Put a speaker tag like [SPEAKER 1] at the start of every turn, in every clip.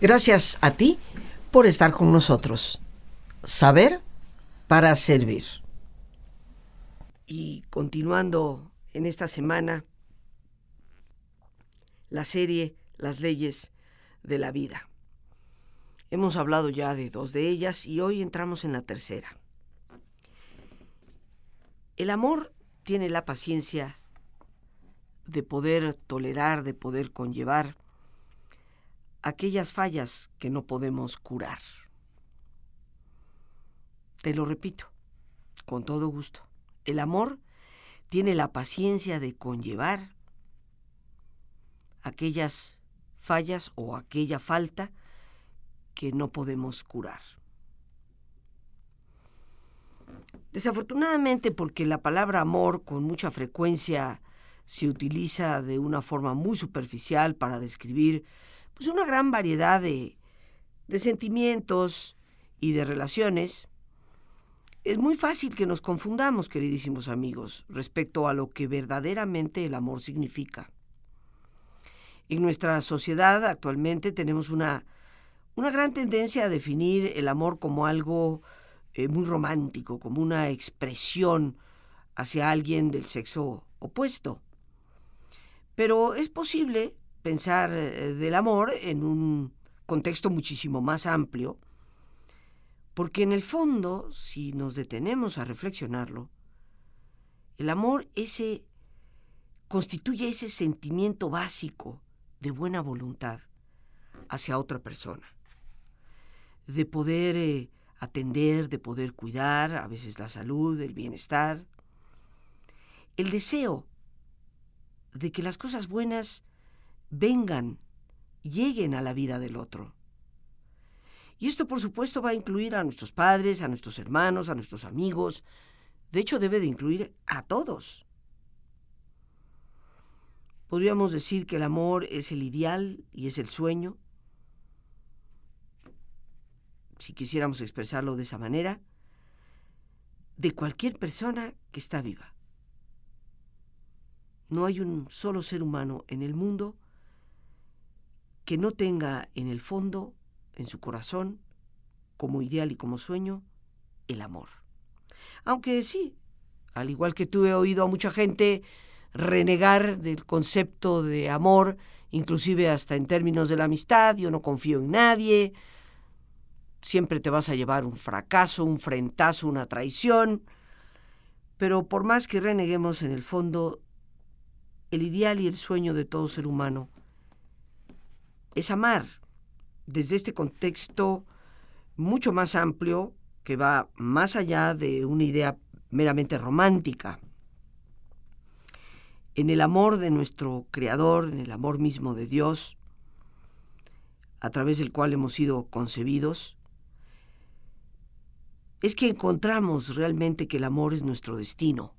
[SPEAKER 1] Gracias a ti por estar con nosotros. Saber para servir. Y continuando en esta semana la serie Las leyes de la vida. Hemos hablado ya de dos de ellas y hoy entramos en la tercera. El amor tiene la paciencia de poder tolerar, de poder conllevar aquellas fallas que no podemos curar. Te lo repito, con todo gusto. El amor tiene la paciencia de conllevar aquellas fallas o aquella falta que no podemos curar. Desafortunadamente, porque la palabra amor con mucha frecuencia se utiliza de una forma muy superficial para describir pues, una gran variedad de, de sentimientos y de relaciones, es muy fácil que nos confundamos, queridísimos amigos, respecto a lo que verdaderamente el amor significa. En nuestra sociedad actualmente tenemos una, una gran tendencia a definir el amor como algo eh, muy romántico, como una expresión hacia alguien del sexo opuesto. Pero es posible pensar eh, del amor en un contexto muchísimo más amplio, porque en el fondo, si nos detenemos a reflexionarlo, el amor ese constituye ese sentimiento básico de buena voluntad hacia otra persona, de poder eh, atender, de poder cuidar, a veces la salud, el bienestar, el deseo de que las cosas buenas vengan, lleguen a la vida del otro. Y esto, por supuesto, va a incluir a nuestros padres, a nuestros hermanos, a nuestros amigos. De hecho, debe de incluir a todos. Podríamos decir que el amor es el ideal y es el sueño, si quisiéramos expresarlo de esa manera, de cualquier persona que está viva. No hay un solo ser humano en el mundo que no tenga en el fondo, en su corazón, como ideal y como sueño, el amor. Aunque sí, al igual que tú he oído a mucha gente renegar del concepto de amor, inclusive hasta en términos de la amistad, yo no confío en nadie, siempre te vas a llevar un fracaso, un frentazo, una traición, pero por más que reneguemos en el fondo, el ideal y el sueño de todo ser humano es amar desde este contexto mucho más amplio que va más allá de una idea meramente romántica. En el amor de nuestro Creador, en el amor mismo de Dios, a través del cual hemos sido concebidos, es que encontramos realmente que el amor es nuestro destino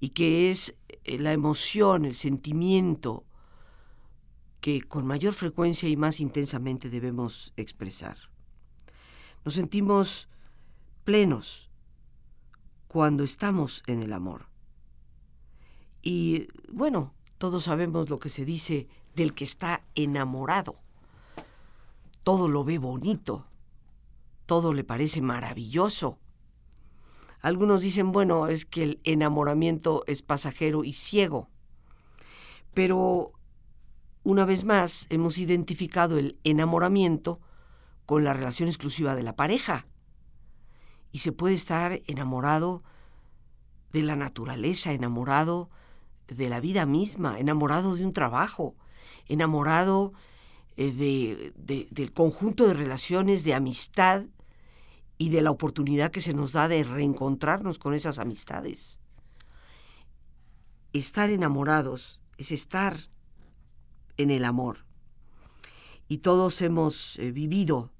[SPEAKER 1] y que es la emoción, el sentimiento que con mayor frecuencia y más intensamente debemos expresar. Nos sentimos plenos cuando estamos en el amor. Y bueno, todos sabemos lo que se dice del que está enamorado. Todo lo ve bonito, todo le parece maravilloso. Algunos dicen, bueno, es que el enamoramiento es pasajero y ciego. Pero, una vez más, hemos identificado el enamoramiento con la relación exclusiva de la pareja. Y se puede estar enamorado de la naturaleza, enamorado de la vida misma, enamorado de un trabajo, enamorado eh, del conjunto de relaciones de amistad y de la oportunidad que se nos da de reencontrarnos con esas amistades. Estar enamorados es estar en el amor. Y todos hemos eh, vivido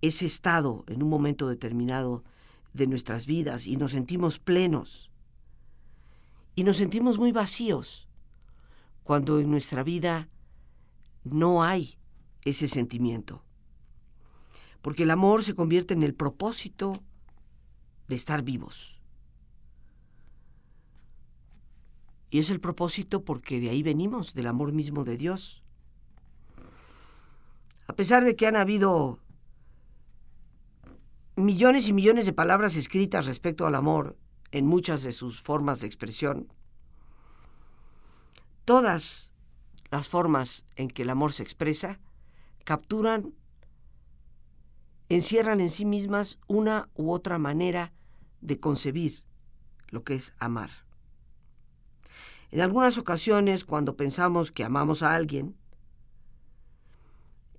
[SPEAKER 1] ese estado en un momento determinado de nuestras vidas y nos sentimos plenos. Y nos sentimos muy vacíos cuando en nuestra vida no hay ese sentimiento porque el amor se convierte en el propósito de estar vivos. Y es el propósito porque de ahí venimos, del amor mismo de Dios. pesar de que han habido millones y millones de palabras escritas respecto al amor en muchas de sus formas de expresión, todas las formas en que el amor se expresa capturan, encierran en sí mismas una u otra manera de concebir lo que es amar. En algunas ocasiones, cuando pensamos que amamos a alguien,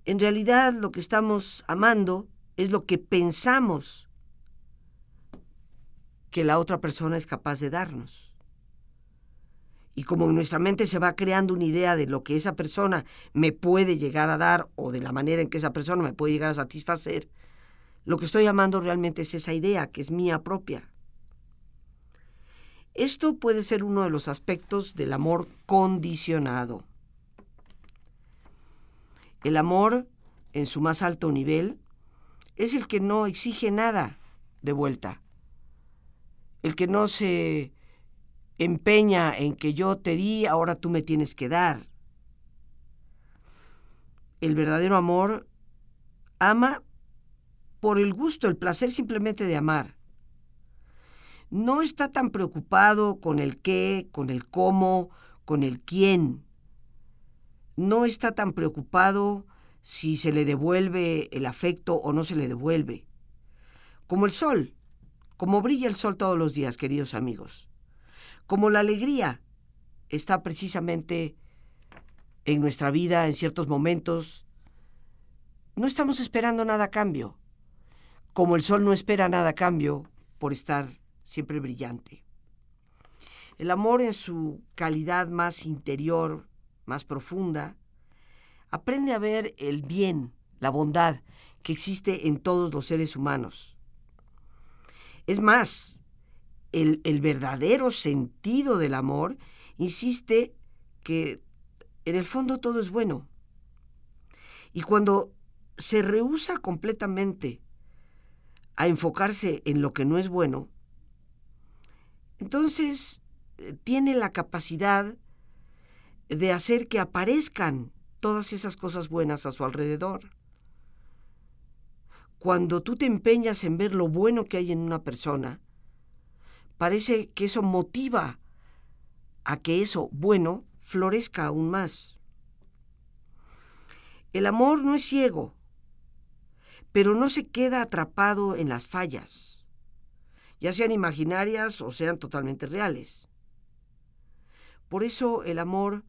[SPEAKER 1] en realidad lo que estamos amando es lo que pensamos que la otra persona es capaz de darnos. Y como en nuestra mente se va creando una idea de lo que esa persona me puede llegar a dar o de la manera en que esa persona me puede llegar a satisfacer, lo que estoy amando realmente es esa idea que es mía propia. Esto puede ser uno de los aspectos del amor condicionado. El amor, en su más alto nivel, es el que no exige nada de vuelta, el que no se empeña en que yo te di, ahora tú me tienes que dar. El verdadero amor ama por el gusto, el placer simplemente de amar. No está tan preocupado con el qué, con el cómo, con el quién. No está tan preocupado si se le devuelve el afecto o no se le devuelve. Como el sol, como brilla el sol todos los días, queridos amigos. Como la alegría está precisamente en nuestra vida en ciertos momentos, no estamos esperando nada a cambio. Como el sol no espera nada a cambio por estar siempre brillante. El amor en su calidad más interior, más profunda, aprende a ver el bien, la bondad que existe en todos los seres humanos. Es más, el, el, verdadero sentido del amor insiste que en el fondo todo es bueno. Y cuando se rehúsa completamente a enfocarse en lo que no es bueno, entonces eh, tiene la capacidad de hacer que aparezcan todas esas cosas buenas a su alrededor. Cuando tú te empeñas en ver lo bueno que hay en una persona, parece que eso motiva a que eso bueno florezca aún más. El amor no es ciego, pero no se queda atrapado en las fallas, ya sean imaginarias o sean totalmente reales. Por eso el amor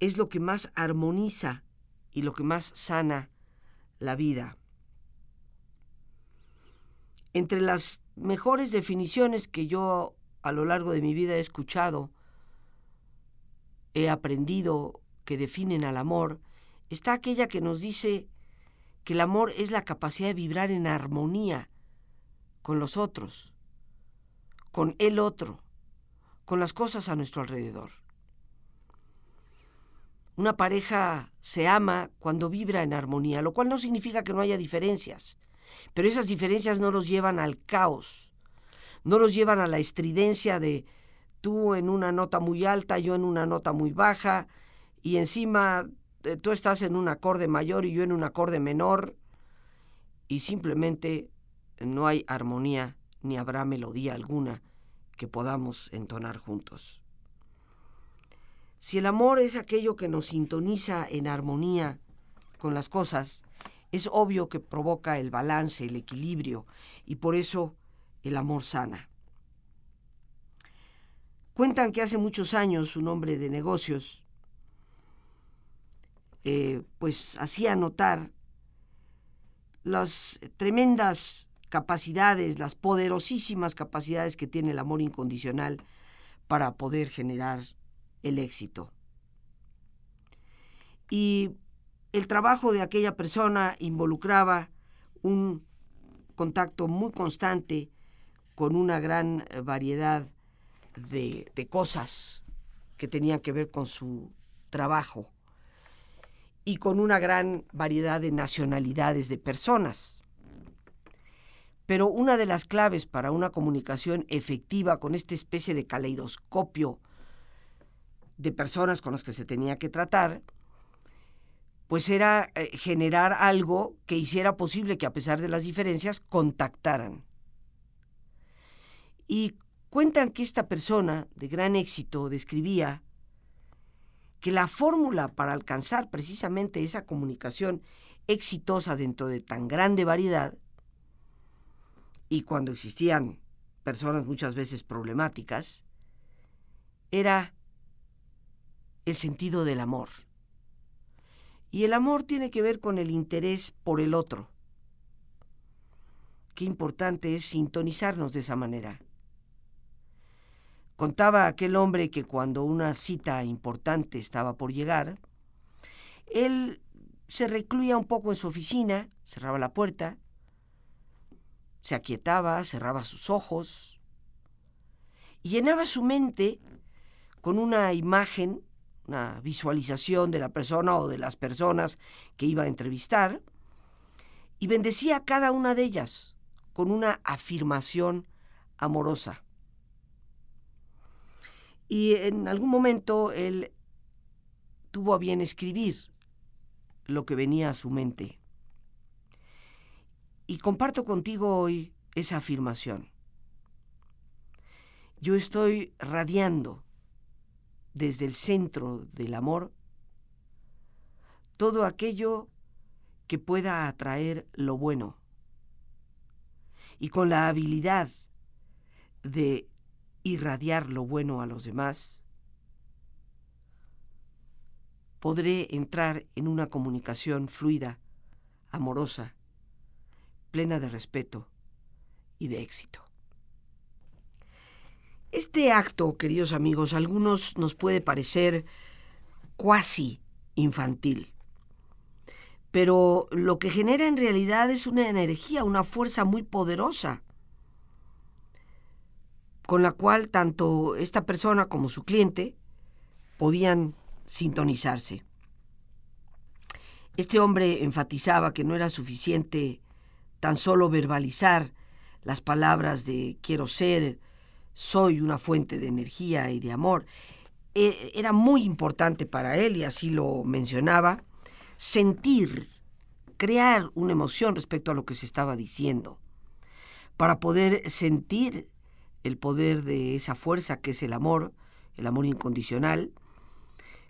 [SPEAKER 1] es lo que más armoniza y lo que más sana la vida. Entre las mejores definiciones que yo a lo largo de mi vida he escuchado, he aprendido que definen al amor, está aquella que nos dice que el amor es la capacidad de vibrar en armonía con los otros, con el otro, con las cosas a nuestro alrededor. Una pareja se ama cuando vibra en armonía, lo cual no significa que no haya diferencias, pero esas diferencias no los llevan al caos, no los llevan a la estridencia de tú en una nota muy alta, yo en una nota muy baja, y encima eh, tú estás en un acorde mayor y yo en un acorde menor, y simplemente no hay armonía ni habrá melodía alguna que podamos entonar juntos. Si el amor es aquello que nos sintoniza en armonía con las cosas, es obvio que provoca el balance, el equilibrio, y por eso el amor sana. Cuentan que hace muchos años un hombre de negocios eh, pues hacía notar las tremendas capacidades, las poderosísimas capacidades que tiene el amor incondicional para poder generar el éxito. Y el trabajo de aquella persona involucraba un contacto muy constante con una gran eh, variedad de, de, cosas que tenían que ver con su trabajo y con una gran variedad de nacionalidades de personas. Pero una de las claves para una comunicación efectiva con esta especie de caleidoscopio de personas con las que se tenía que tratar, pues era eh, generar algo que hiciera posible que a pesar de las diferencias contactaran. Y cuentan que esta persona de gran éxito describía que la fórmula para alcanzar precisamente esa comunicación exitosa dentro de tan grande variedad, y cuando existían personas muchas veces problemáticas, era el sentido del amor. Y el amor tiene que ver con el interés por el otro. Qué importante es sintonizarnos de esa manera. Contaba aquel hombre que cuando una cita importante estaba por llegar, él se recluía un poco en su oficina, cerraba la puerta, se aquietaba, cerraba sus ojos y llenaba su mente con una imagen, una visualización de la persona o de las personas que iba a entrevistar y bendecía a cada una de ellas con una afirmación amorosa. Y en algún momento él tuvo a bien escribir lo que venía a su mente. Y comparto contigo hoy esa afirmación. Yo estoy radiando desde el centro del amor todo aquello que pueda atraer lo bueno. Y con la habilidad de irradiar lo bueno a los demás, podré entrar en una comunicación fluida, amorosa, plena de respeto y de éxito. Este acto, queridos amigos, a algunos nos puede parecer cuasi infantil, pero lo que genera en realidad es una energía, una fuerza muy poderosa con la cual tanto esta persona como su cliente podían sintonizarse. Este hombre enfatizaba que no era suficiente tan solo verbalizar las palabras de quiero ser, soy una fuente de energía y de amor. E, era muy importante para él, y así lo mencionaba, sentir, crear una emoción respecto a lo que se estaba diciendo. Para poder sentir el poder de esa fuerza que es el amor, el amor incondicional,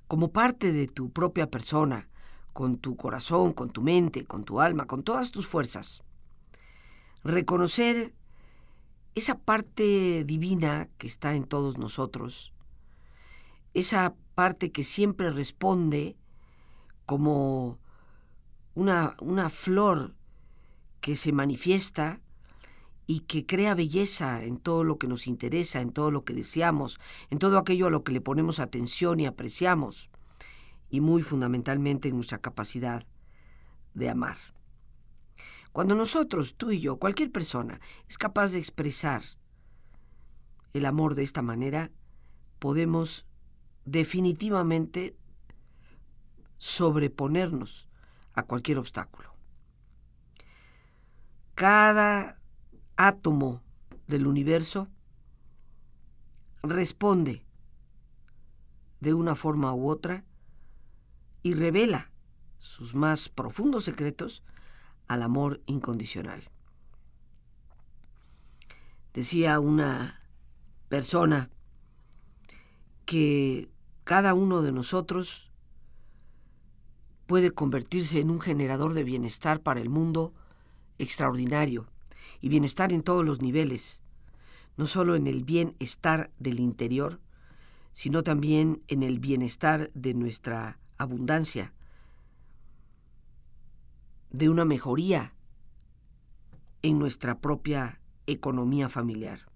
[SPEAKER 1] como parte de tu propia persona, con tu corazón, con tu mente, con tu alma, con todas tus fuerzas. Reconocer esa parte divina que está en todos nosotros, esa parte que siempre responde como una, una flor que se manifiesta y que crea belleza en todo lo que nos interesa, en todo lo que deseamos, en todo aquello a lo que le ponemos atención y apreciamos, y muy fundamentalmente en nuestra capacidad de amar. Cuando nosotros, tú y yo, cualquier persona, es capaz de expresar el amor de esta manera, podemos definitivamente sobreponernos a cualquier obstáculo. Cada átomo del universo responde de una forma u otra y revela sus más profundos secretos al amor incondicional. Decía una persona que cada uno de nosotros puede convertirse en un generador de bienestar para el mundo extraordinario y bienestar en todos los niveles, no solo en el bienestar del interior, sino también en el bienestar de nuestra abundancia, de una mejoría en nuestra propia economía familiar.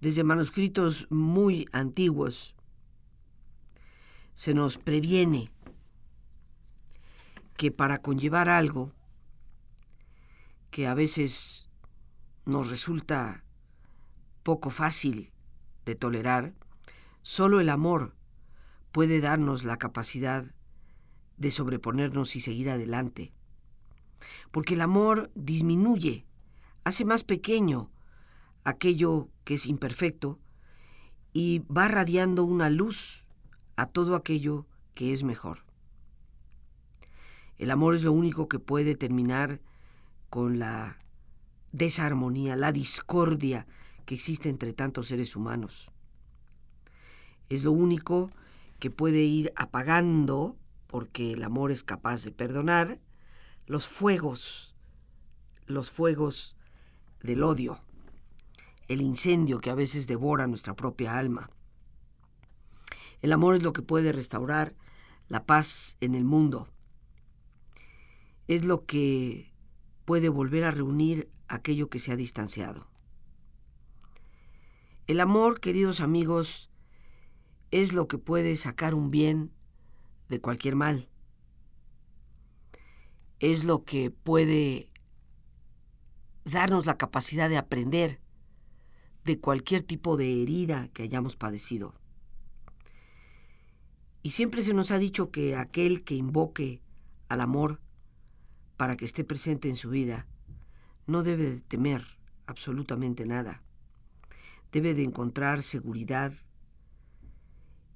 [SPEAKER 1] Desde manuscritos muy antiguos se nos previene que para conllevar algo que a veces nos resulta poco fácil de tolerar, solo el amor puede darnos la capacidad de sobreponernos y seguir adelante. Porque el amor disminuye, hace más pequeño aquello que es imperfecto y va radiando una luz a todo aquello que es mejor. El amor es lo único que puede terminar con la desarmonía, la discordia que existe entre tantos seres humanos. Es lo único que puede ir apagando, porque el amor es capaz de perdonar, los fuegos, los fuegos del odio, el incendio que a veces devora nuestra propia alma. El amor es lo que puede restaurar la paz en el mundo. Es lo que puede volver a reunir aquello que se ha distanciado. El amor, queridos amigos, es lo que puede sacar un bien de cualquier mal. Es lo que puede darnos la capacidad de aprender de cualquier tipo de herida que hayamos padecido. Y siempre se nos ha dicho que aquel que invoque al amor para que esté presente en su vida no debe de temer absolutamente nada. Debe de encontrar seguridad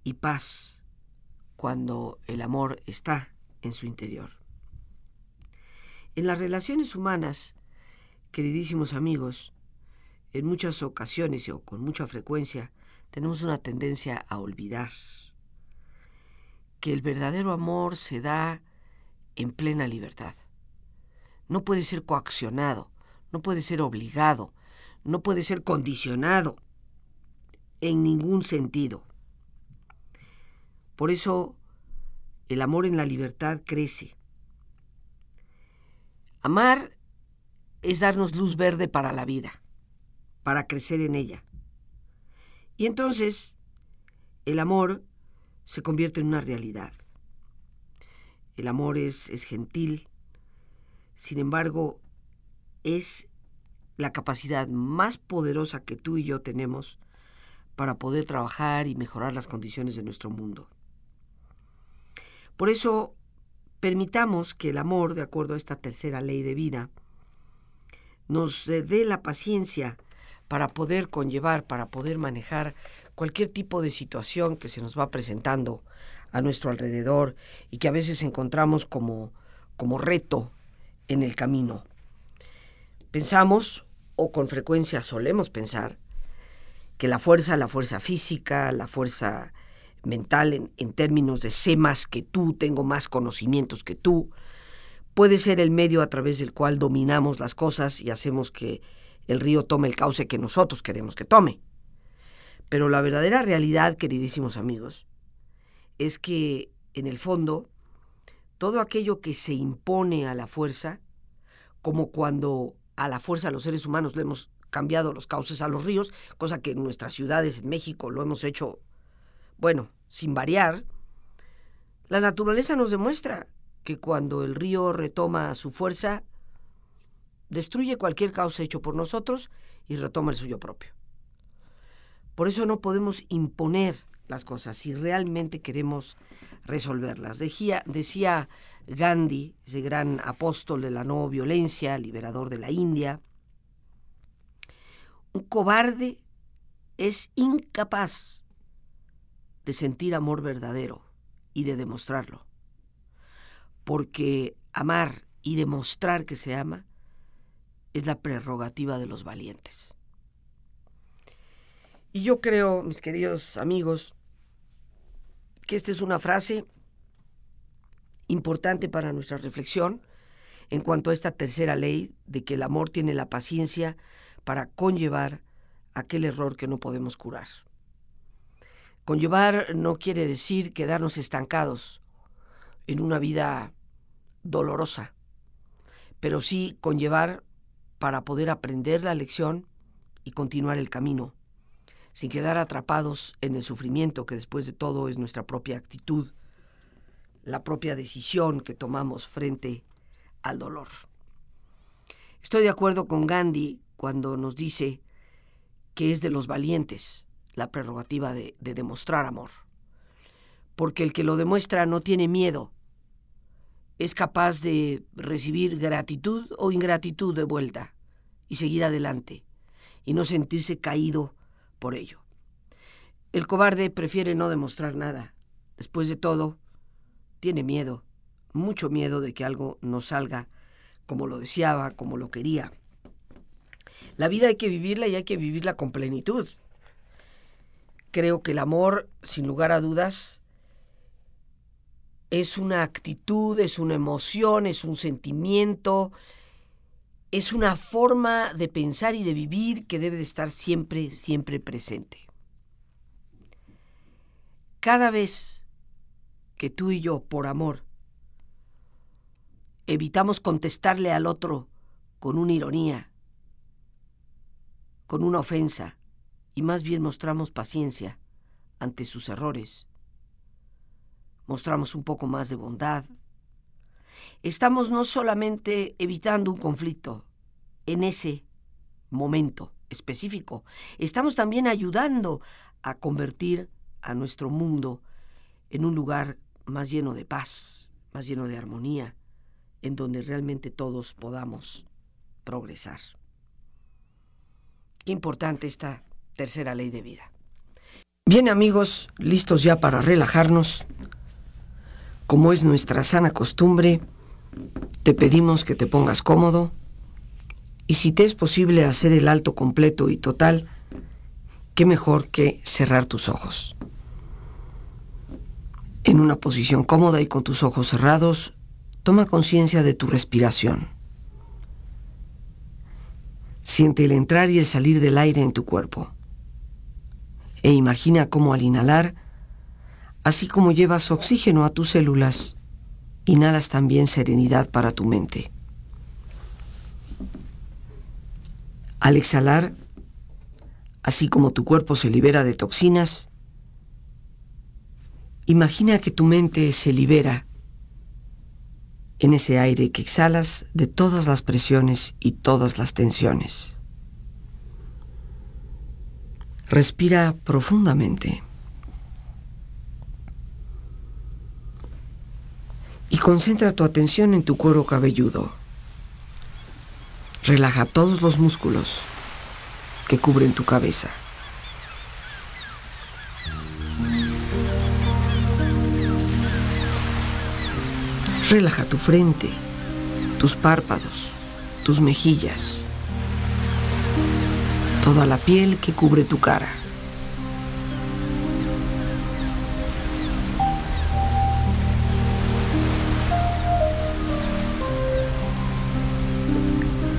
[SPEAKER 1] y paz cuando el amor está en su interior. En las relaciones humanas, queridísimos amigos, en muchas ocasiones o con mucha frecuencia tenemos una tendencia a olvidar que el verdadero amor se da en plena libertad. No puede ser coaccionado, no puede ser obligado, no puede ser condicionado en ningún sentido. Por eso el amor en la libertad crece. Amar es darnos luz verde para la vida, para crecer en ella. Y entonces el amor se convierte en una realidad. El amor es, es gentil, sin embargo, es la capacidad más poderosa que tú y yo tenemos para poder trabajar y mejorar las condiciones de nuestro mundo. Por eso, permitamos que el amor, de acuerdo a esta tercera ley de vida, nos dé la paciencia para poder conllevar, para poder manejar cualquier tipo de situación que se nos va presentando a nuestro alrededor y que a veces encontramos como, como reto en el camino. Pensamos, o con frecuencia solemos pensar, que la fuerza, la fuerza física, la fuerza mental en, términos de sé más que tú, tengo más conocimientos que tú, puede ser el medio a través del cual dominamos las cosas y hacemos que el río tome el cauce que nosotros queremos que tome. Pero la verdadera realidad, queridísimos amigos, es que en el fondo todo aquello que se impone a la fuerza, como cuando a la fuerza los seres humanos le hemos cambiado los cauces a los ríos, cosa que en nuestras ciudades en México lo hemos hecho, bueno, sin variar, la naturaleza nos demuestra que cuando el río retoma su fuerza, destruye cualquier cauce hecho por nosotros y retoma el suyo propio. Por eso no podemos imponer las cosas si realmente queremos resolverlas. Decía Gandhi, ese gran apóstol de la no violencia, liberador de la India, un cobarde es incapaz de sentir amor verdadero y de demostrarlo. Porque amar y demostrar que se ama es la prerrogativa de los valientes. Y yo creo, mis queridos amigos, que esta es una frase importante para nuestra reflexión en cuanto a esta tercera ley de que el amor tiene la paciencia para conllevar aquel error que no podemos curar. Conllevar no quiere decir quedarnos estancados en una vida dolorosa, pero sí conllevar para poder aprender la lección y continuar el camino sin quedar atrapados en el sufrimiento que después de todo es nuestra propia actitud, la propia decisión que tomamos frente al dolor. Estoy de acuerdo con Gandhi cuando nos dice que es de los valientes la prerrogativa de, de demostrar amor, porque el que lo demuestra no tiene miedo, es capaz de recibir gratitud o ingratitud de vuelta y seguir adelante y no sentirse caído por ello. El cobarde prefiere no demostrar nada. Después de todo, tiene miedo, mucho miedo de que algo no salga como lo deseaba, como lo quería. La vida hay que vivirla y hay que vivirla con plenitud. Creo que el amor, sin lugar a dudas, es una actitud, es una emoción, es un sentimiento, es una forma de pensar y de vivir que debe de estar siempre, siempre presente. Cada vez que tú y yo, por amor, evitamos contestarle al otro con una ironía, con una ofensa, y más bien mostramos paciencia ante sus errores, mostramos un poco más de bondad, estamos no solamente evitando un conflicto en ese momento específico, estamos también ayudando a convertir a nuestro mundo en un lugar más lleno de paz, más lleno de armonía, en donde realmente todos podamos progresar. Qué importante esta tercera ley de vida. Bien amigos, listos ya para relajarnos. Como es nuestra sana costumbre, te pedimos que te pongas cómodo y si te es posible hacer el alto completo y total, qué mejor que cerrar tus ojos. En una posición cómoda y con tus ojos cerrados, toma conciencia de tu respiración. Siente el entrar y el salir del aire en tu cuerpo. E imagina cómo al inhalar, así como llevas oxígeno a tus células, inhalas también serenidad para tu mente. Al exhalar, así como tu cuerpo se libera de toxinas, imagina que tu mente se libera en ese aire que exhalas de todas las presiones y todas las tensiones. Respira profundamente. Y concentra tu atención en tu cuero cabelludo. Relaja todos los músculos que cubren tu cabeza. Relaja tu frente, tus párpados, tus mejillas, toda la piel que cubre tu cara.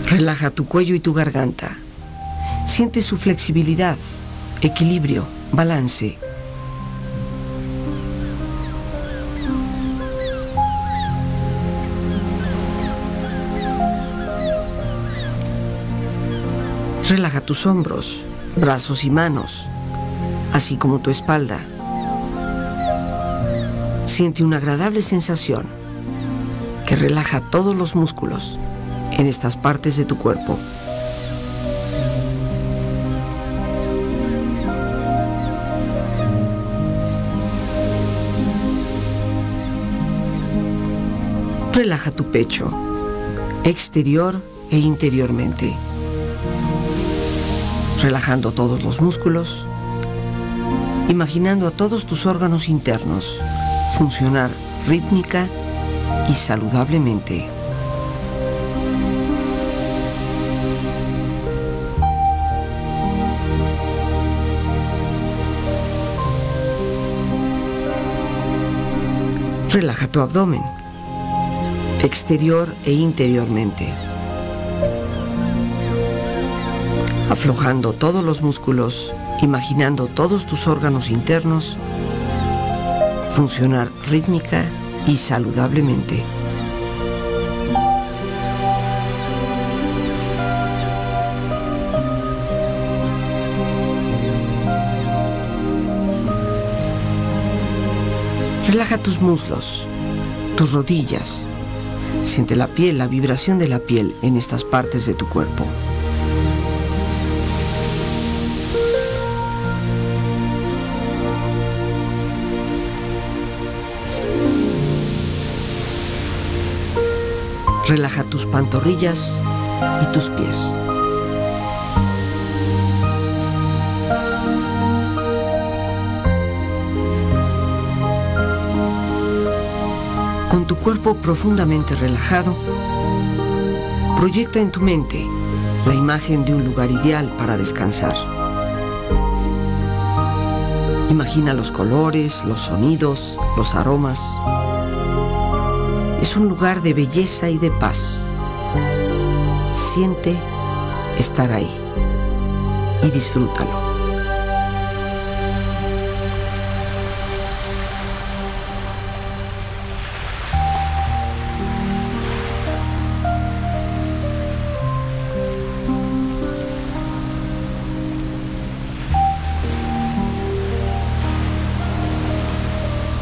[SPEAKER 1] Relaja tu cuello y tu garganta. Siente su flexibilidad, equilibrio, balance. Relaja tus hombros, brazos y manos, así como tu espalda. Siente una agradable sensación que relaja todos los músculos en estas partes de tu cuerpo. Relaja tu pecho, exterior e interiormente relajando todos los músculos, imaginando a todos tus órganos internos funcionar rítmica y saludablemente. Relaja tu abdomen, exterior e interiormente. Aflojando todos los músculos, imaginando todos tus órganos internos funcionar rítmica y saludablemente. Relaja tus muslos, tus rodillas. Siente la piel, la vibración de la piel en estas partes de tu cuerpo. Relaja tus pantorrillas y tus pies. Con tu cuerpo profundamente relajado, proyecta en tu mente la imagen de un lugar ideal para descansar. Imagina los colores, los sonidos, los aromas. Es un lugar de belleza y de paz. Siente estar ahí y disfrútalo.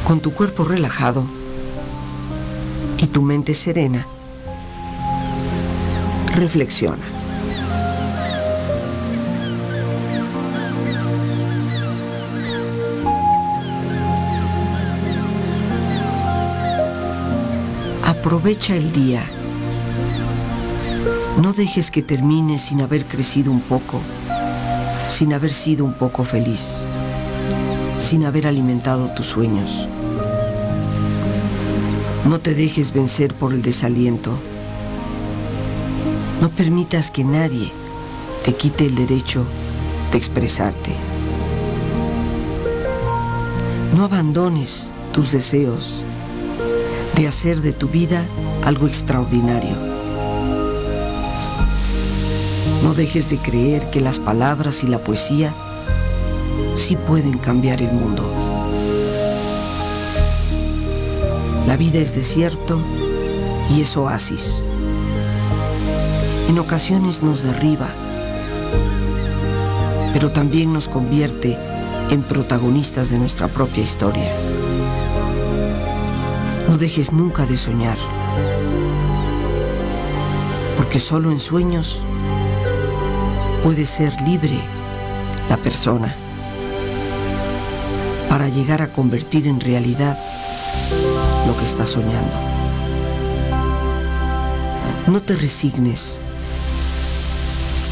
[SPEAKER 1] con tu cuerpo relajado tu mente serena, reflexiona. Aprovecha el día. No dejes que termine sin haber crecido un poco, sin haber sido un poco feliz, sin haber alimentado tus sueños. No te dejes vencer por el desaliento. No permitas que nadie te quite el derecho de expresarte. No abandones tus deseos de hacer de tu vida algo extraordinario. No dejes de creer que las palabras y la poesía sí pueden cambiar el mundo. La vida es desierto y es oasis. En ocasiones nos derriba, pero también nos convierte en protagonistas de nuestra propia historia. No dejes nunca de soñar, porque solo en sueños puede ser libre la persona para llegar a convertir en realidad lo que estás soñando. No te resignes.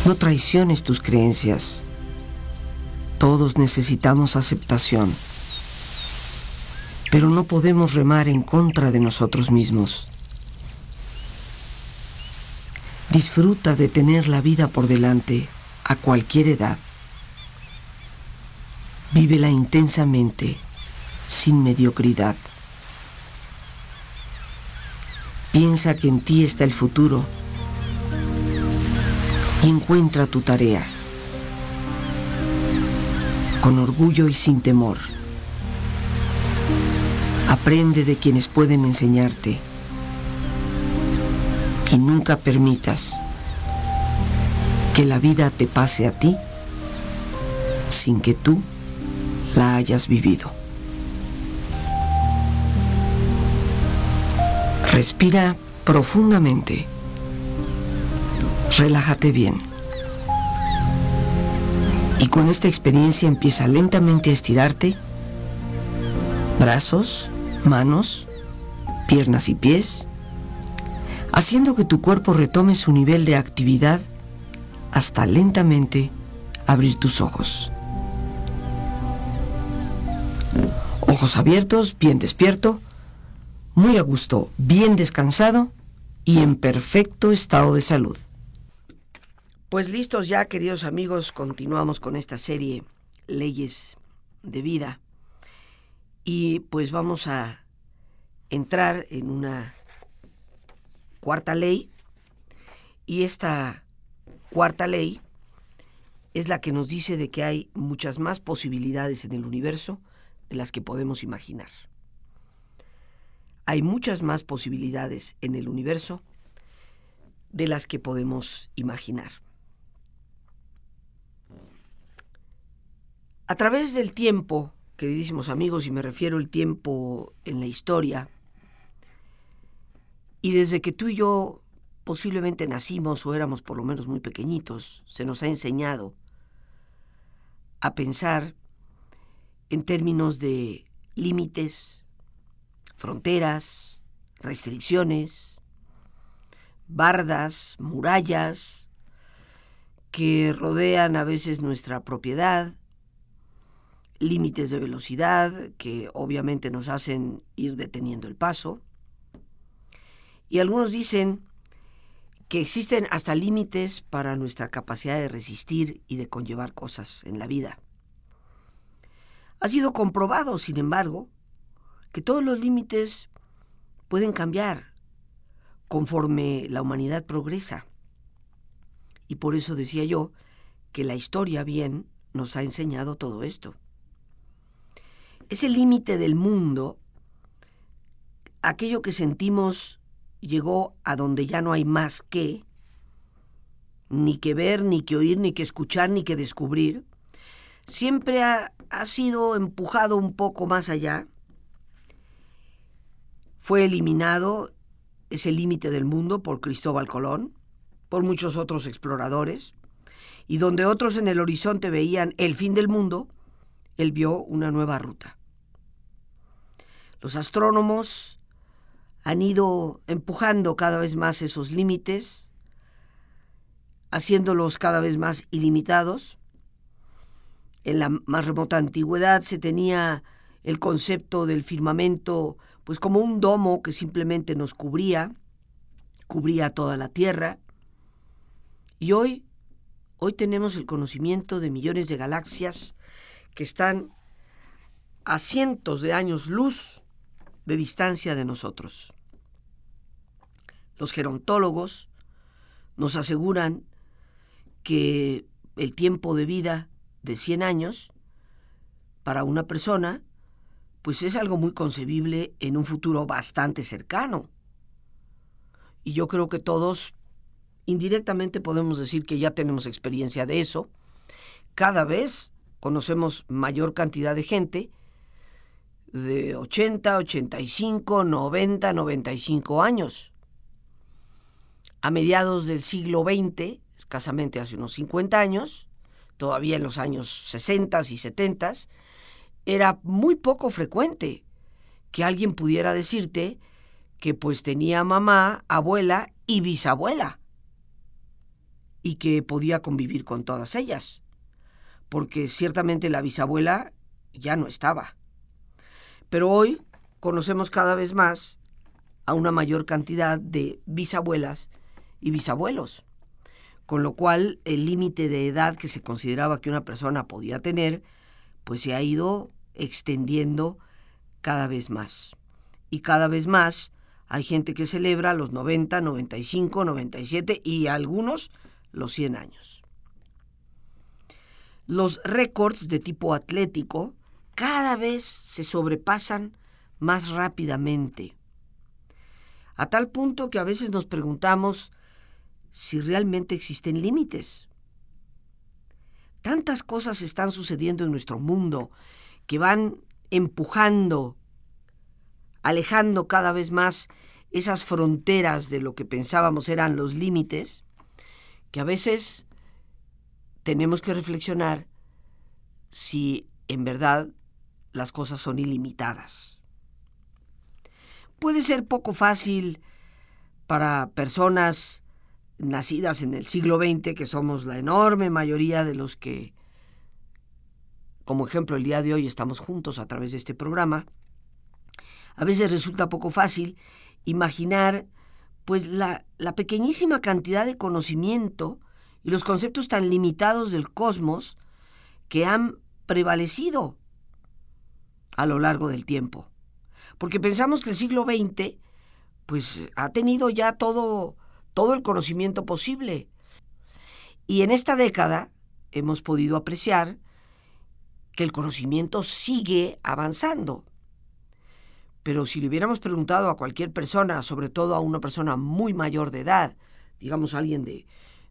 [SPEAKER 1] No traiciones tus creencias. Todos necesitamos aceptación. Pero no podemos remar en contra de nosotros mismos. Disfruta de tener la vida por delante a cualquier edad. Vívela intensamente, sin mediocridad. Piensa que en ti está el futuro y encuentra tu tarea con orgullo y sin temor. Aprende de quienes pueden enseñarte y nunca permitas que la vida te pase a ti sin que tú la hayas vivido. Respira profundamente. Relájate bien. Y con esta experiencia empieza lentamente a estirarte. Brazos, manos, piernas y pies. Haciendo que tu cuerpo retome su nivel de actividad hasta lentamente abrir tus ojos. Ojos abiertos, bien despierto muy a gusto, bien descansado y en perfecto estado de salud. Pues listos ya, queridos amigos, continuamos con esta serie Leyes de Vida. Y pues vamos a entrar en una cuarta ley. Y esta cuarta ley es la que nos dice de que hay muchas más posibilidades en el universo de las que podemos imaginar hay muchas más posibilidades en el universo de las que podemos imaginar. A través del tiempo, queridísimos amigos, y me refiero al tiempo en la historia, y desde que tú y yo posiblemente nacimos o éramos por lo menos muy pequeñitos, se nos ha enseñado a pensar en términos de límites, fronteras, restricciones, bardas, murallas que rodean a veces nuestra propiedad, límites de velocidad que obviamente nos hacen ir deteniendo el paso, Y algunos dicen que existen hasta límites para nuestra capacidad de resistir y de conllevar cosas en la vida. Ha sido comprobado, sin embargo, que todos los límites pueden cambiar conforme la humanidad progresa. Y por eso decía yo que la historia bien nos ha enseñado todo esto. Ese límite del mundo, aquello que sentimos llegó a donde ya no hay más que, ni que ver, ni que oír, ni que escuchar, ni que descubrir, siempre ha, ha sido empujado un poco más allá. Fue eliminado ese límite del mundo por Cristóbal Colón, por muchos otros exploradores, y donde otros en el horizonte veían el fin del mundo, él vio una nueva ruta. Los astrónomos han ido empujando cada vez más esos límites, haciéndolos cada vez más ilimitados. En la más remota antigüedad se tenía el concepto del firmamento pues como un domo que simplemente nos cubría, cubría toda la tierra. Y hoy, hoy tenemos el conocimiento de millones de galaxias que están a cientos de años luz de distancia de nosotros. Los gerontólogos nos aseguran que el tiempo de vida de 100 años para una persona pues es algo muy concebible en un futuro bastante cercano. Y yo creo que todos indirectamente podemos decir que ya tenemos experiencia de eso. Cada vez conocemos mayor cantidad de gente de 80, 85, 90, 95 años. A mediados del siglo XX, escasamente hace unos 50 años, todavía en los años 60 y 70, era muy poco frecuente que alguien pudiera decirte que pues tenía mamá, abuela y bisabuela y que podía convivir con todas ellas, porque ciertamente la bisabuela ya no estaba. Pero hoy conocemos cada vez más a una mayor cantidad de bisabuelas y bisabuelos, con lo cual el límite de edad que se consideraba que una persona podía tener, pues se ha ido extendiendo cada vez más. Y cada vez más hay gente que celebra los 90, 95, 97 y algunos los 100 años. Los récords de tipo atlético cada vez se sobrepasan más rápidamente, a tal punto que a veces nos preguntamos si realmente existen límites. Tantas cosas están sucediendo en nuestro mundo que van empujando, alejando cada vez más esas fronteras de lo que pensábamos eran los límites, que a veces tenemos que reflexionar si en verdad las cosas son ilimitadas. Puede ser poco fácil para personas nacidas en el siglo XX, que somos la enorme mayoría de los que como ejemplo el día de hoy estamos juntos a través de este programa, a veces resulta poco fácil imaginar pues la, pequeñísima cantidad de conocimiento y los conceptos tan limitados del cosmos que han prevalecido a lo largo del tiempo. Porque pensamos que el siglo XX pues ha tenido ya todo, todo el conocimiento posible. Y en esta década hemos podido apreciar que el conocimiento sigue avanzando. Pero si le hubiéramos preguntado a cualquier persona, sobre todo a una persona muy mayor de edad, digamos alguien de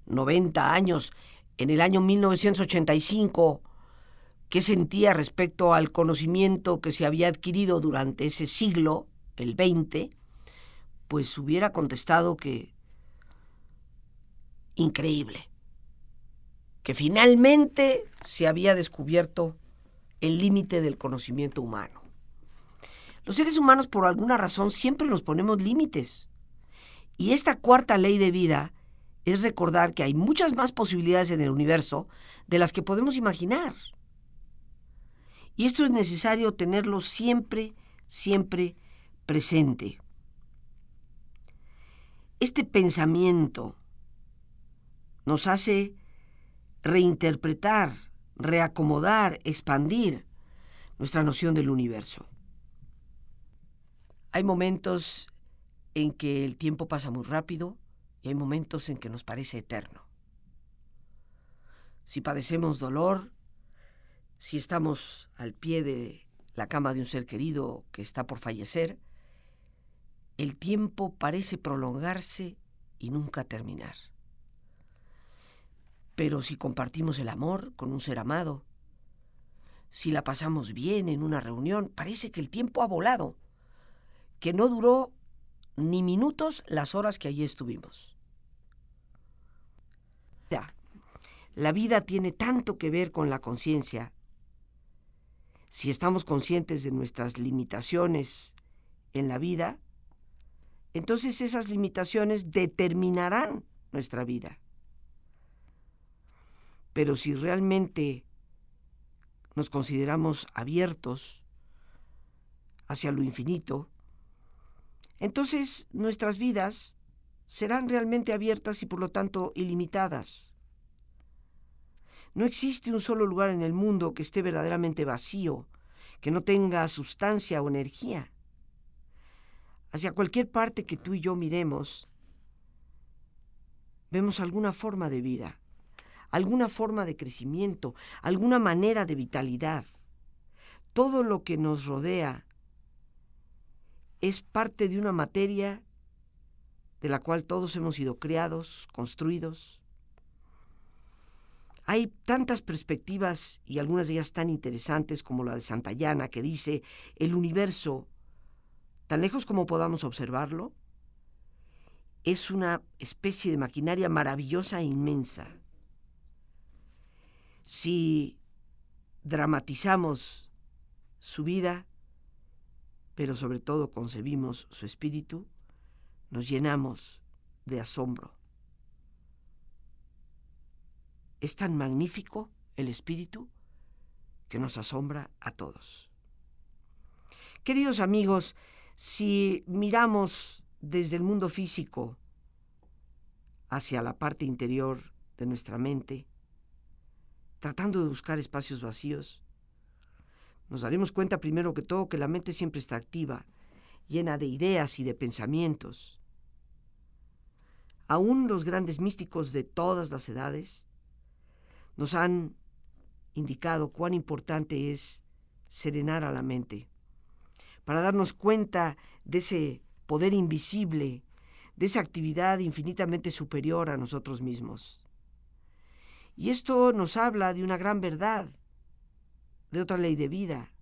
[SPEAKER 1] 90 años, en el año 1985, qué sentía respecto al conocimiento que se había adquirido durante ese siglo, el 20, pues hubiera contestado que increíble, que finalmente se había descubierto el límite del conocimiento humano. Los seres humanos por alguna razón siempre nos ponemos límites. Y esta cuarta ley de vida es recordar que hay muchas más posibilidades en el universo de las que podemos imaginar. Y esto es necesario tenerlo siempre, siempre presente. Este pensamiento nos hace reinterpretar, reacomodar, expandir nuestra noción del universo. Hay momentos en que el tiempo pasa muy rápido y hay momentos en que nos parece eterno. Si padecemos dolor, si estamos al pie de la cama de un ser querido que está por fallecer, el tiempo parece prolongarse y nunca terminar. Pero si compartimos el amor con un ser amado, si la pasamos bien en una reunión, parece que el tiempo ha volado, que no duró ni minutos las horas que allí estuvimos. La vida tiene tanto que ver con la conciencia. Si estamos conscientes de nuestras limitaciones en la vida, entonces esas limitaciones determinarán nuestra vida. Pero si realmente nos consideramos abiertos hacia lo infinito, entonces nuestras vidas serán realmente abiertas y por lo tanto ilimitadas. No existe un solo lugar en el mundo que esté verdaderamente vacío, que no tenga sustancia o energía. Hacia cualquier parte que tú y yo miremos, vemos alguna forma de vida alguna forma de crecimiento, alguna manera de vitalidad. Todo lo que nos rodea es parte de una materia de la cual todos hemos sido creados, construidos. Hay tantas perspectivas y algunas de ellas tan interesantes como la de Santayana que dice el universo, tan lejos como podamos observarlo, es una especie de maquinaria maravillosa e inmensa si dramatizamos su vida, pero sobre todo concebimos su espíritu, nos llenamos de asombro. Es tan magnífico el espíritu que nos asombra a todos. Queridos amigos, si miramos desde el mundo físico hacia la parte interior de nuestra mente, tratando de buscar espacios vacíos, nos daremos cuenta primero que todo que la mente siempre está activa, llena de ideas y de pensamientos. Aún los grandes místicos de todas las edades nos han indicado cuán importante es serenar a la mente, para darnos cuenta de ese poder invisible, de esa actividad infinitamente superior a nosotros mismos. Y esto nos habla de una gran verdad, de otra ley de vida.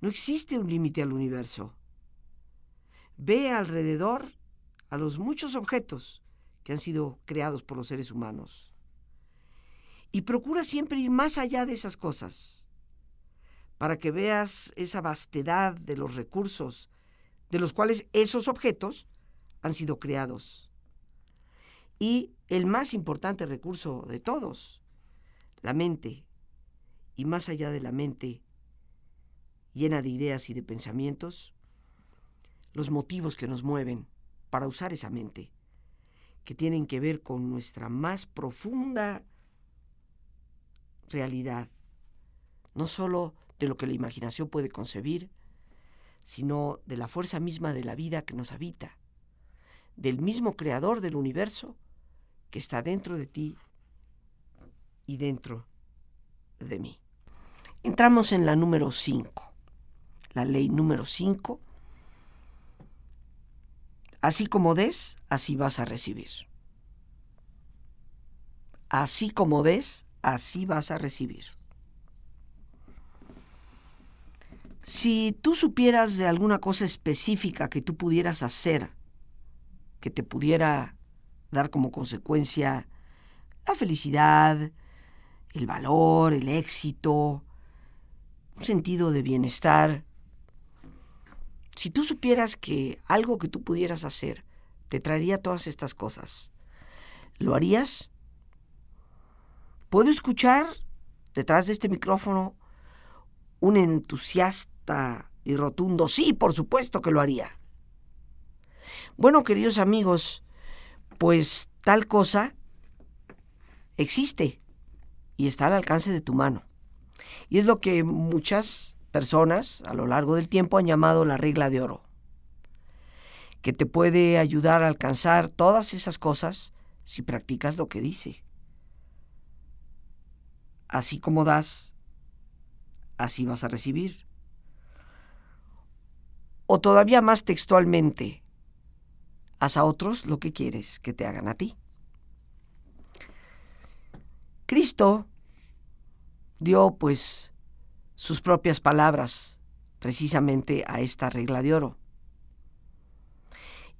[SPEAKER 1] No existe un límite al universo. Ve alrededor a los muchos objetos que han sido creados por los seres humanos. Y procura siempre ir más allá de esas cosas, para que veas esa vastedad de los recursos de los cuales esos objetos han sido creados y el más importante recurso de todos, la mente. Y más allá de la mente, llena de ideas y de pensamientos, los motivos que nos mueven para usar esa mente, que tienen que ver con nuestra más profunda realidad, no solo de lo que la imaginación puede concebir, sino de la fuerza misma de la vida que nos habita, del mismo creador del universo que está dentro de ti y dentro de mí. Entramos en la número 5, la ley número 5. Así como des, así vas a recibir. Así como des, así vas a recibir. Si tú supieras de alguna cosa específica que tú pudieras hacer, que te pudiera dar como consecuencia la felicidad, el valor, el éxito, un sentido de bienestar. Si tú supieras que algo que tú pudieras hacer te traería todas estas cosas, ¿lo harías? ¿Puedo escuchar detrás de este micrófono un entusiasta y rotundo sí, por supuesto que lo haría? Bueno, queridos amigos, pues tal cosa existe y está al alcance de tu mano. Y es lo que muchas personas a lo largo del tiempo han llamado la regla de oro, que te puede ayudar a alcanzar todas esas cosas si practicas lo que dice. Así como das, así vas a recibir. O todavía más textualmente, haz a otros lo que quieres que te hagan a ti. Cristo dio pues sus propias palabras precisamente a esta regla de oro.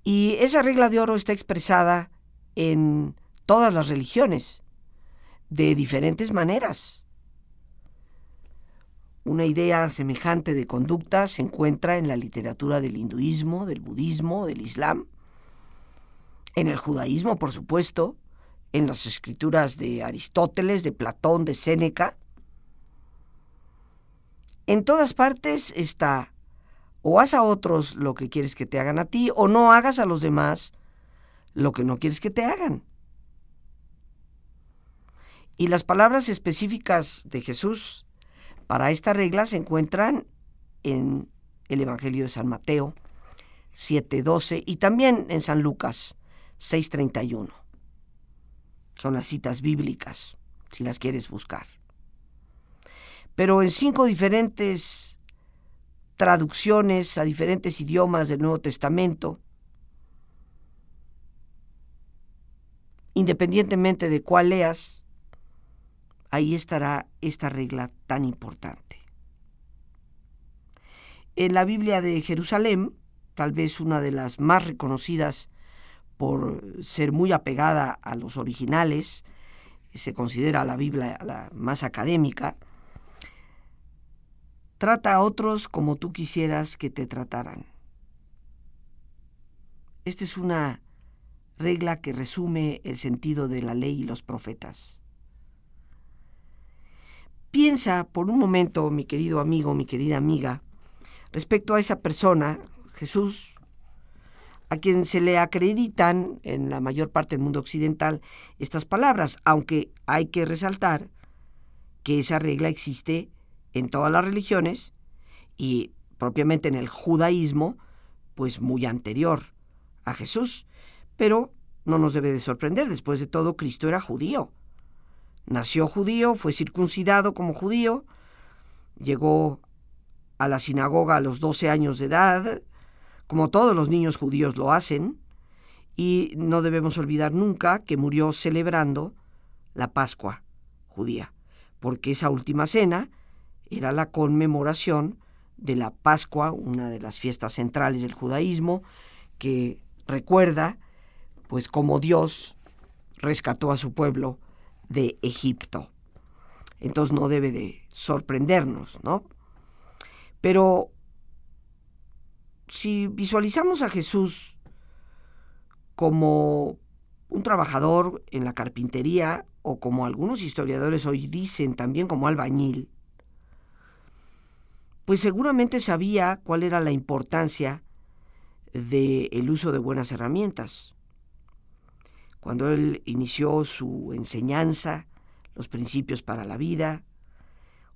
[SPEAKER 1] Y esa regla de oro está expresada en todas las religiones, de diferentes maneras. Una idea semejante de conducta se encuentra en la literatura del hinduismo, del budismo, del islam, en el judaísmo, por supuesto, en las escrituras de Aristóteles, de Platón, de Séneca. En todas partes está o haz a otros lo que quieres que te hagan a ti, o no hagas a los demás lo que no quieres que te hagan. Y las palabras específicas de Jesús para esta regla se encuentran en el Evangelio de San Mateo 7.12 y también en San Lucas 6.31. Son las citas bíblicas, si las quieres buscar. Pero en cinco diferentes traducciones a diferentes idiomas del Nuevo Testamento, independientemente de cuál leas, ahí estará esta regla tan importante. En la Biblia de Jerusalén, tal vez una de las más reconocidas por ser muy apegada a los originales, se considera la Biblia la más académica, trata a otros como tú quisieras que te trataran. Esta es una regla que resume el sentido de la ley y los profetas. Piensa por un momento, mi querido amigo, mi querida amiga, respecto a esa persona, Jesús, a quien se le acreditan en la mayor parte del mundo occidental estas palabras, aunque hay que resaltar que esa regla existe en todas las religiones y propiamente en el judaísmo, pues muy anterior a Jesús. Pero no nos debe de sorprender, después de todo Cristo era judío. Nació judío, fue circuncidado como judío, llegó a la sinagoga a los 12 años de edad, como todos los niños judíos lo hacen, y no debemos olvidar nunca que murió celebrando la Pascua judía, porque esa última cena era la conmemoración de la Pascua, una de las fiestas centrales del judaísmo, que recuerda pues como Dios rescató a su pueblo de Egipto. Entonces no debe de sorprendernos, ¿no? Pero si visualizamos a Jesús como un trabajador en la carpintería o como algunos historiadores hoy dicen también como albañil, pues seguramente sabía cuál era la importancia del uso de buenas herramientas cuando él inició su enseñanza, los principios para la vida,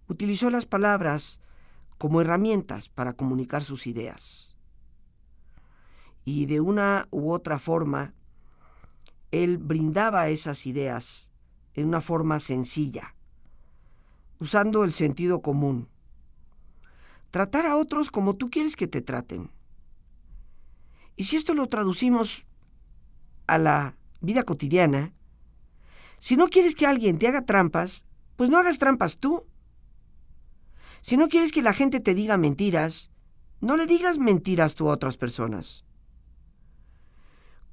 [SPEAKER 1] utilizó las palabras como herramientas para comunicar sus ideas. Y de una u otra forma, él brindaba esas ideas en una forma sencilla, usando el sentido común. Tratar a otros como tú quieres que te traten. Y si esto lo traducimos a la vida cotidiana, si no quieres que alguien te haga trampas, pues no hagas trampas tú. Si no quieres que la gente te diga mentiras, no le digas mentiras tú a otras personas.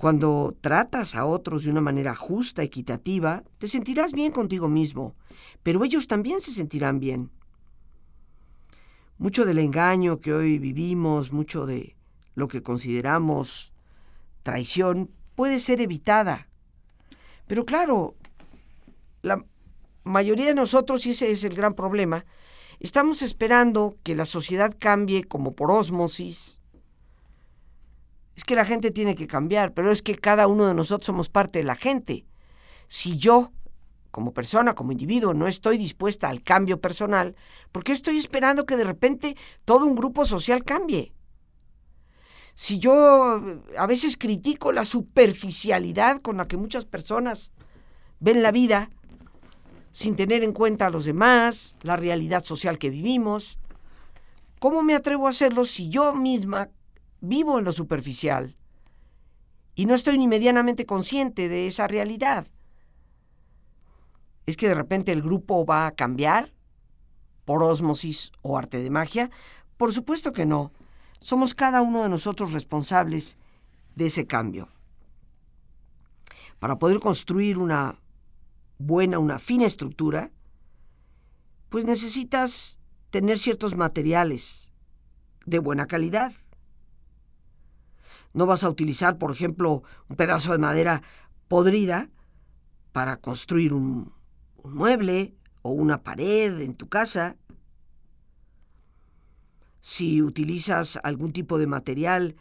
[SPEAKER 1] Cuando tratas a otros de una manera justa, equitativa, te sentirás bien contigo mismo, pero ellos también se sentirán bien. Mucho del engaño que hoy vivimos, mucho de lo que consideramos traición, puede ser evitada. Pero claro, la mayoría de nosotros, y ese es el gran problema, estamos esperando que la sociedad cambie como por ósmosis. Es que la gente tiene que cambiar, pero es que cada uno de nosotros somos parte de la gente. Si yo, como persona, como individuo, no estoy dispuesta al cambio personal, ¿por qué estoy esperando que de repente todo un grupo social cambie? Si yo a veces critico la superficialidad con la que muchas personas ven la vida, sin tener en cuenta a los demás, la realidad social que vivimos, ¿cómo me atrevo a hacerlo si yo misma vivo en lo superficial y no estoy ni medianamente consciente de esa realidad? ¿Es que de repente el grupo va a cambiar por ósmosis o arte de magia? Por supuesto que no. Somos cada uno de nosotros responsables de ese cambio. Para poder construir una buena, una fina estructura, pues necesitas tener ciertos materiales de buena calidad. No vas a utilizar, por ejemplo, un pedazo de madera podrida para construir un, mueble o una pared en tu casa. Si utilizas algún tipo de material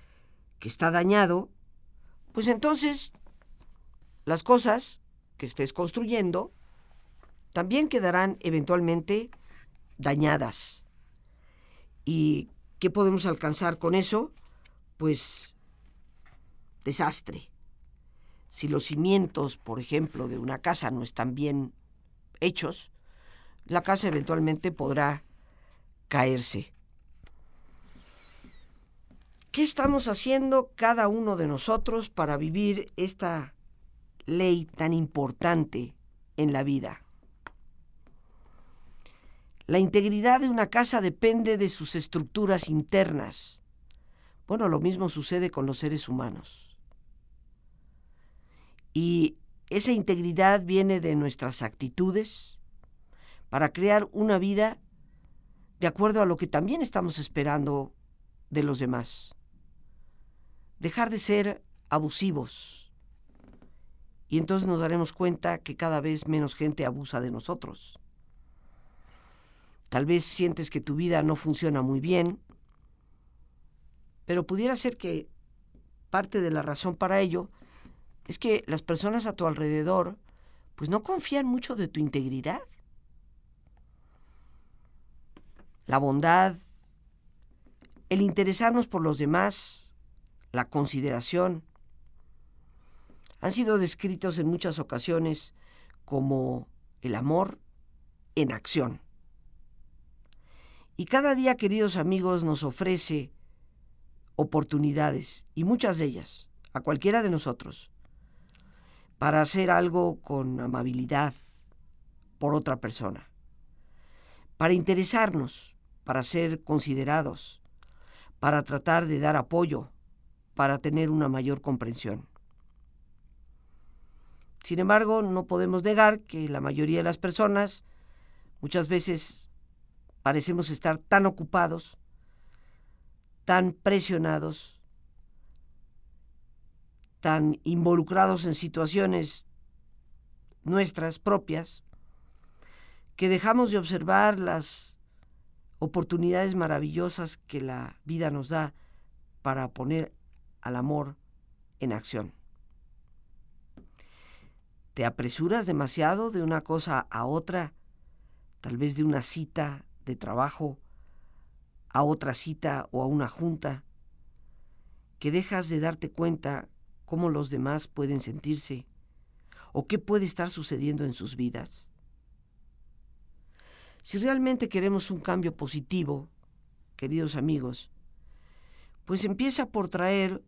[SPEAKER 1] que está dañado, pues entonces las cosas que estés construyendo también quedarán eventualmente dañadas. ¿Y qué podemos alcanzar con eso? Pues desastre. Si los cimientos, por ejemplo, de una casa no están bien hechos, la casa eventualmente podrá caerse. ¿Qué estamos haciendo cada uno de nosotros para vivir esta ley tan importante en la vida. La integridad de una casa depende de sus estructuras internas. Bueno, lo mismo sucede con los seres humanos. Y esa integridad viene de nuestras actitudes para crear una vida de acuerdo a lo que también estamos esperando de los demás. Dejar de ser abusivos, y entonces nos daremos cuenta que cada vez menos gente abusa de nosotros. Tal vez sientes que tu vida no funciona muy bien, pero pudiera ser que parte de la razón para ello es que las personas a tu alrededor pues no confían mucho de tu integridad. La bondad, el interesarnos por los demás, la consideración, han sido descritos en muchas ocasiones como el amor en acción. Y cada día, queridos amigos, nos ofrece oportunidades, y muchas de ellas, a cualquiera de nosotros, para hacer algo con amabilidad por otra persona, para interesarnos, para ser considerados, para tratar de dar apoyo, para tener una mayor comprensión. Sin embargo, no podemos negar que la mayoría de las personas muchas veces parecemos estar tan ocupados, tan presionados, tan involucrados en situaciones nuestras propias, que dejamos de observar las oportunidades maravillosas que la vida nos da para poner al amor en acción. ¿Te apresuras demasiado de una cosa a otra? Tal vez de una cita de trabajo a otra cita o a una junta, que dejas de darte cuenta cómo los demás pueden sentirse o qué puede estar sucediendo en sus vidas. Si realmente queremos un cambio positivo, queridos amigos, pues empieza por traer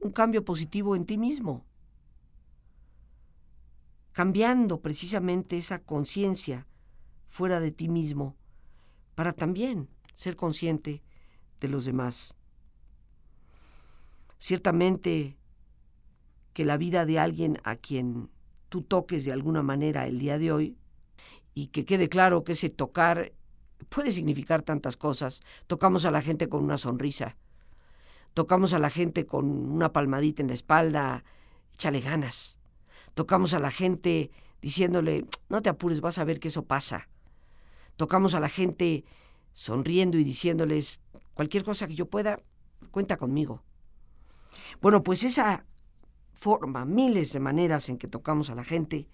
[SPEAKER 1] un cambio positivo en ti mismo cambiando precisamente esa conciencia fuera de ti mismo para también ser consciente de los demás. Ciertamente que la vida de alguien a quien tú toques de alguna manera el día de hoy, y que quede claro que ese tocar puede significar tantas cosas. Tocamos a la gente con una sonrisa, tocamos a la gente con una palmadita en la espalda, échale ganas Tocamos a la gente diciéndole, no te apures, vas a ver que eso pasa. Tocamos a la gente sonriendo y diciéndoles, cualquier cosa que yo pueda, cuenta conmigo. Bueno, pues esa forma, miles de maneras en que tocamos a la gente,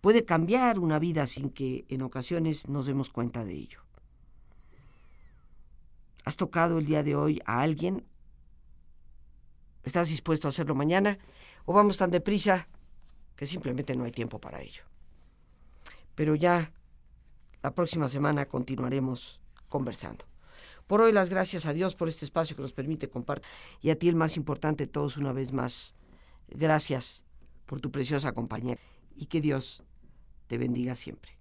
[SPEAKER 1] puede cambiar una vida sin que en ocasiones nos demos cuenta de ello. ¿Has tocado el día de hoy a alguien? ¿Estás dispuesto a hacerlo mañana? ¿O vamos tan deprisa que simplemente no hay tiempo para ello? Pero ya la próxima semana continuaremos conversando. Por hoy las gracias a Dios por este espacio que nos permite compartir. Y a ti el más importante de todos una vez más. Gracias por tu preciosa compañía y que Dios te bendiga siempre.